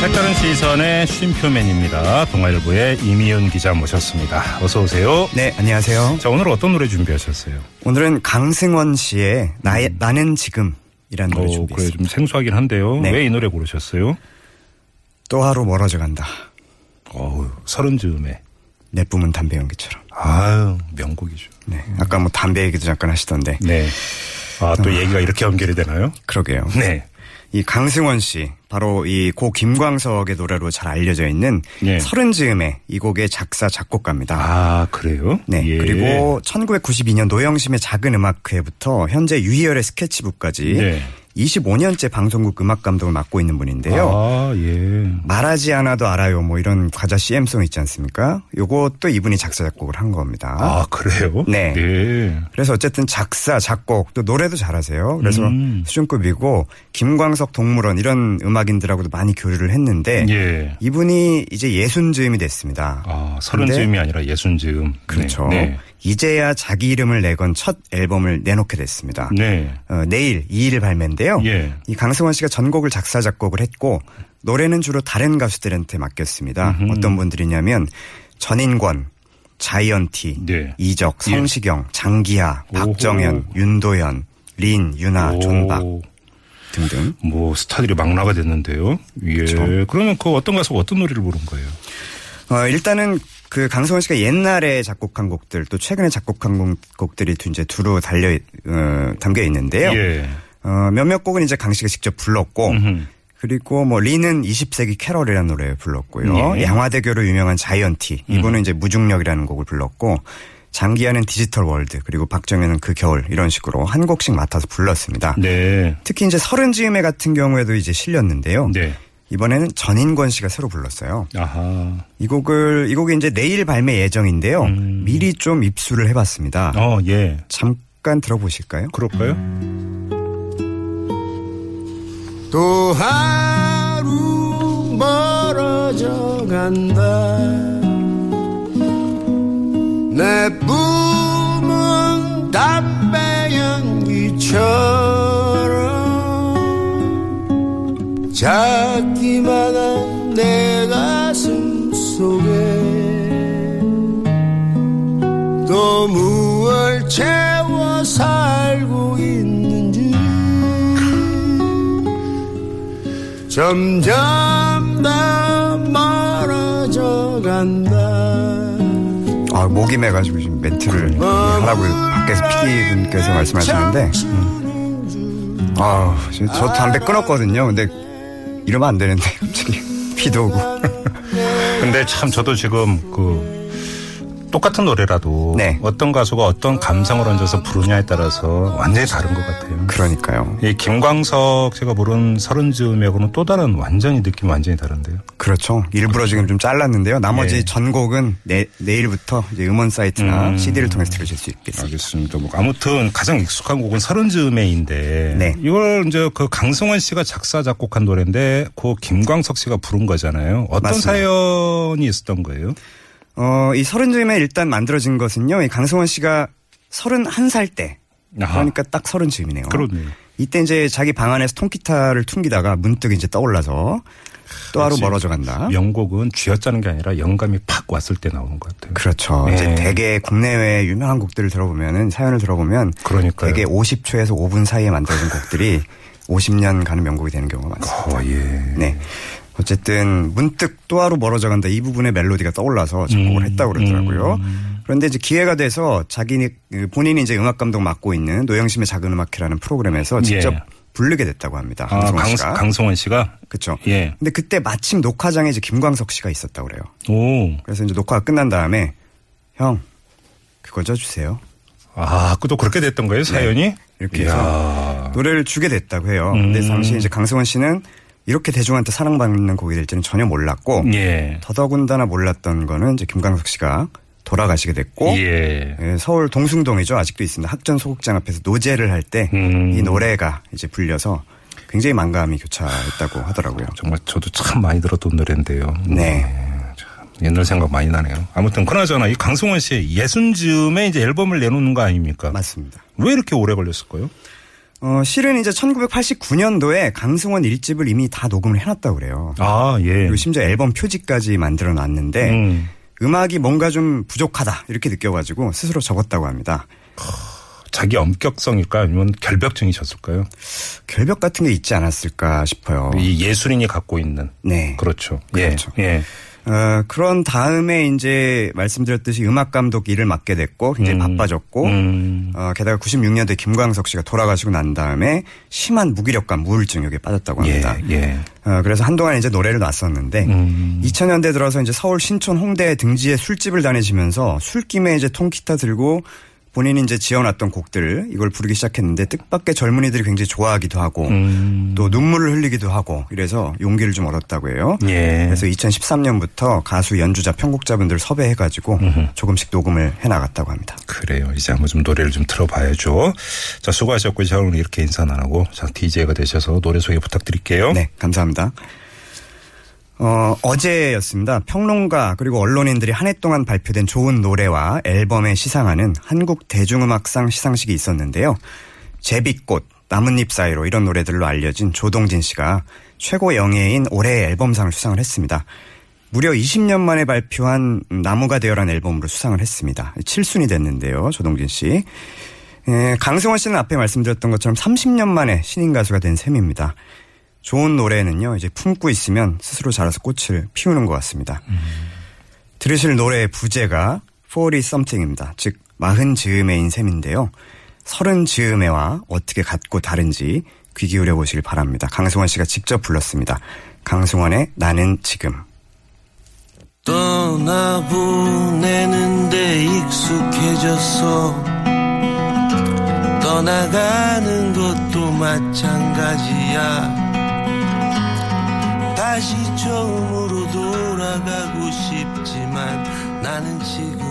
색다른 시선의 쉼표맨입니다. 동아일보의 임희윤 기자 모셨습니다. 어서 오세요. 네, 안녕하세요. 자, 오늘 어떤 노래 준비하셨어요? 오늘은 강승원 씨의 나의, 나는 지금이라는 노래 어, 그래 준비했습니다. 좀 생소하긴 한데요. 네. 왜 이 노래 고르셨어요? 또 하루 멀어져 간다. 어우, 서른 즈음에. 내 뿜은 담배 연기처럼. 아유, 명곡이죠. 네. 아까 뭐 담배 얘기도 잠깐 하시던데. 네. 아, 또 얘기가 이렇게 연결이 되나요? 그러게요. 네. 이 강승원 씨, 바로 이 고 김광석의 노래로 잘 알려져 있는 예. 서른 즈음에 이 곡의 작사 작곡가입니다. 아, 그래요? 네. 예. 그리고 1992년 노영심의 작은 음악회부터 현재 유희열의 스케치북까지 네. 25년째 방송국 음악 감독을 맡고 있는 분인데요. 아, 예. 말하지 않아도 알아요. 뭐 이런 과자 CM송 있지 않습니까? 요것도 이분이 작사 작곡을 한 겁니다. 아, 그래요? 네. 네. 그래서 어쨌든 작사, 작곡, 또 노래도 잘하세요. 그래서 음. 수준급이고 김광석 동물원 이런 음악인들하고도 많이 교류를 했는데 예. 이분이 이제 예순 즈음이 됐습니다. 아, 서른 즈음이 아니라 예순 즈음. 그렇죠. 네. 이제야 자기 이름을 내건 첫 앨범을 내놓게 됐습니다. 네. 어, 내일 2일 발매인데요. 예. 이 강승원 씨가 전곡을 작사 작곡을 했고 노래는 주로 다른 가수들한테 맡겼습니다. 음흠. 어떤 분들이냐면 전인권, 자이언티, 네. 이적, 예. 성시경, 장기하, 오호. 박정현, 윤도현, 린, 유나, 오, 존박 등등. 뭐 스타들이 막 나가 됐는데요. 예. 그렇죠. 그러면 그 어떤 가수가 어떤 노래를 부른 거예요? 어, 일단은 그 강승원 씨가 옛날에 작곡한 곡들 또 최근에 작곡한 곡- 곡들이 두- 이제 두루 달려 있- 어, 담겨 있는데요. 예. 어, 몇몇 곡은 이제 강 씨가 직접 불렀고 음흠. 그리고 뭐 린은 20세기 캐럴이라는 노래 불렀고요. 예. 양화대교로 유명한 자이언티 이분은 이제 무중력이라는 곡을 불렀고 장기하는 Digital World 그리고 박정현은 그 겨울 이런 식으로 한 곡씩 맡아서 불렀습니다. 네. 특히 이제 서른 즈음에 같은 경우에도 이제 실렸는데요. 네. 이번에는 전인권 씨가 새로 불렀어요. 아하. 이 곡을 이 곡이 이제 내일 발매 예정인데요. 음. 미리 좀 입수를 해봤습니다. 어, 예. 잠깐 들어보실까요? 그럴까요? 또 하루 멀어져 간다. 내 뿜은 담배 연기처럼 작기만한 내 가슴 속에 또 무얼 채워 살고 있는 점점 더 멀어져 간다. 아, 목이 매가지고 지금 멘트를 하라고 밖에서 PD분께서 말씀하시는데, 아, 지금 저 담배 끊었거든요. 근데 이러면 안 되는데, 갑자기. 피도 오고. 근데 참 저도 지금 그 똑같은 노래라도 네. 어떤 가수가 어떤 감성을 얹어서 부르냐에 따라서 완전히 다른 것 같아요. 그러니까요. 이 김광석 씨가 부른 서른 즈음하고는 또 다른 완전히 느낌 완전히 다른데요. 그렇죠. 일부러 지금 좀 잘랐는데요. 나머지 예. 전곡은 내, 내일부터 이제 음원 사이트나 음. CD를 통해서 들으실 수 있겠습니다. 알겠습니다. 뭐 아무튼 가장 익숙한 곡은 서른 즈음에인데 네. 이걸 이제 그 강성원 씨가 작사 작곡한 노래인데 그 김광석 씨가 부른 거잖아요. 어떤 맞습니다. 사연이 있었던 거예요? 어, 이 서른 즈음에 일단 만들어진 것은요. 이 강승원 씨가 서른 한 살 때. 아하. 그러니까 딱 서른 즈음이네요. 그러네요. 이때 이제 자기 방 안에서 통기타를 퉁기다가 문득 이제 떠올라서 또 하루. 멀어져 간다. 명곡은 쥐어짜는 게 아니라 영감이 팍 왔을 때 나오는 것 같아요. 그렇죠. 네. 이제 대개 국내외 유명한 곡들을 들어보면은 사연을 들어보면 그러니까요. 대개 50초에서 5분 사이에 만들어진 곡들이 50년 가는 명곡이 되는 경우가 많습니다. 어, 예. 네. 어쨌든 문득 또 하루 멀어져 간다 이 부분의 멜로디가 떠올라서 작곡을 음, 했다고 그러더라고요. 그런데 이제 기회가 돼서 자기 본인이 이제 음악 감독 맡고 있는 노영심의 작은 음악회라는 프로그램에서 직접 예. 부르게 됐다고 합니다. 아, 강성원 강, 씨가. 강성원 씨가? 그렇죠. 예. 근데 그때 마침 녹화장에 이제 김광석 씨가 있었다고 그래요. 오. 그래서 이제 녹화가 끝난 다음에 형 그거 져주세요. 아, 또 그렇게 됐던 거예요, 사연이? 네. 이렇게 이야. 해서 노래를 주게 됐다고 해요. 근데 음. 당시 이제 강승원 씨는 이렇게 대중한테 사랑받는 곡이 될지는 전혀 몰랐고 예. 더더군다나 몰랐던 거는 이제 김광석 씨가 돌아가시게 됐고 예. 예, 서울 동숭동이죠. 아직도 있습니다. 학전 소극장 앞에서 노제를 할 때이 음. 노래가 이제 불려서 굉장히 만감이 교차했다고 하더라고요. 정말 저도 참 많이 들었던 노래인데요. 네. 참 옛날 생각 많이 나네요. 아무튼 그나저나 이 강승원 씨 예순 즈음에 이제 앨범을 내놓는 거 아닙니까? 맞습니다. 왜 이렇게 오래 걸렸을까요? 어, 실은 이제 1989년도에 강승원 1집을 이미 다 녹음을 해놨다고 그래요. 아 예. 그리고 심지어 앨범 표지까지 만들어 놨는데 음. 음. 악이 뭔가 좀 부족하다 이렇게 느껴가지고 스스로 적었다고 합니다. 자기 엄격성일까 아니면 결벽증이셨을까요? 결벽 같은 게 있지 않았을까 싶어요. 이 예술인이 갖고 있는 네. 그렇죠. 그렇죠. 예. 예. 어, 그런 다음에 이제 말씀드렸듯이 음악 감독 일을 맡게 됐고 굉장히 음. 바빠졌고 음. 어, 게다가 96년도에 김광석 씨가 돌아가시고 난 다음에 심한 무기력감, 우울증 여기에 빠졌다고 합니다. 예. 예. 어, 그래서 한동안 이제 노래를 놨었는데 음. 2000년대 들어서 이제 서울 신촌 홍대 등지에 술집을 다니시면서 술김에 이제 통기타 들고 본인이 이제 지어놨던 곡들 이걸 부르기 시작했는데 뜻밖의 젊은이들이 굉장히 좋아하기도 하고 음. 또 눈물을 흘리기도 하고 이래서 용기를 좀 얻었다고 해요. 예. 그래서 2013년부터 가수 연주자 편곡자분들 섭외해가지고 조금씩 녹음을 해나갔다고 합니다. 그래요. 이제 한번 좀 노래를 좀 들어봐야죠. 자, 수고하셨고, 자, 오늘 이렇게 인사 나누고, 자, DJ가 되셔서 노래 소개 부탁드릴게요. 네, 감사합니다. 어, 어제였습니다. 평론가 그리고 언론인들이 한 해 동안 발표된 좋은 노래와 앨범에 시상하는 한국 대중음악상 시상식이 있었는데요. 제비꽃, 나뭇잎 사이로 이런 노래들로 알려진 조동진 씨가 최고 영예인 올해의 앨범상을 수상을 했습니다. 무려 20년 만에 발표한 나무가 되어란 앨범으로 수상을 했습니다. 7순위 됐는데요, 조동진 씨. 예, 강승원 씨는 앞에 말씀드렸던 것처럼 30년 만에 신인 가수가 된 셈입니다. 좋은 노래는요, 이제 품고 있으면 스스로 자라서 꽃을 피우는 것 같습니다. 들으실 노래의 부제가 40 something입니다. 즉, 마흔 즈음에인 셈인데요. 서른 즈음에와 어떻게 같고 다른지 귀 기울여 보시길 바랍니다. 강승원 씨가 직접 불렀습니다. 강승원의 나는 지금. 떠나보내는데 익숙해졌어 떠나가는 것도 마찬가지야 다시 처음으로 돌아가고 싶지만 나는 지금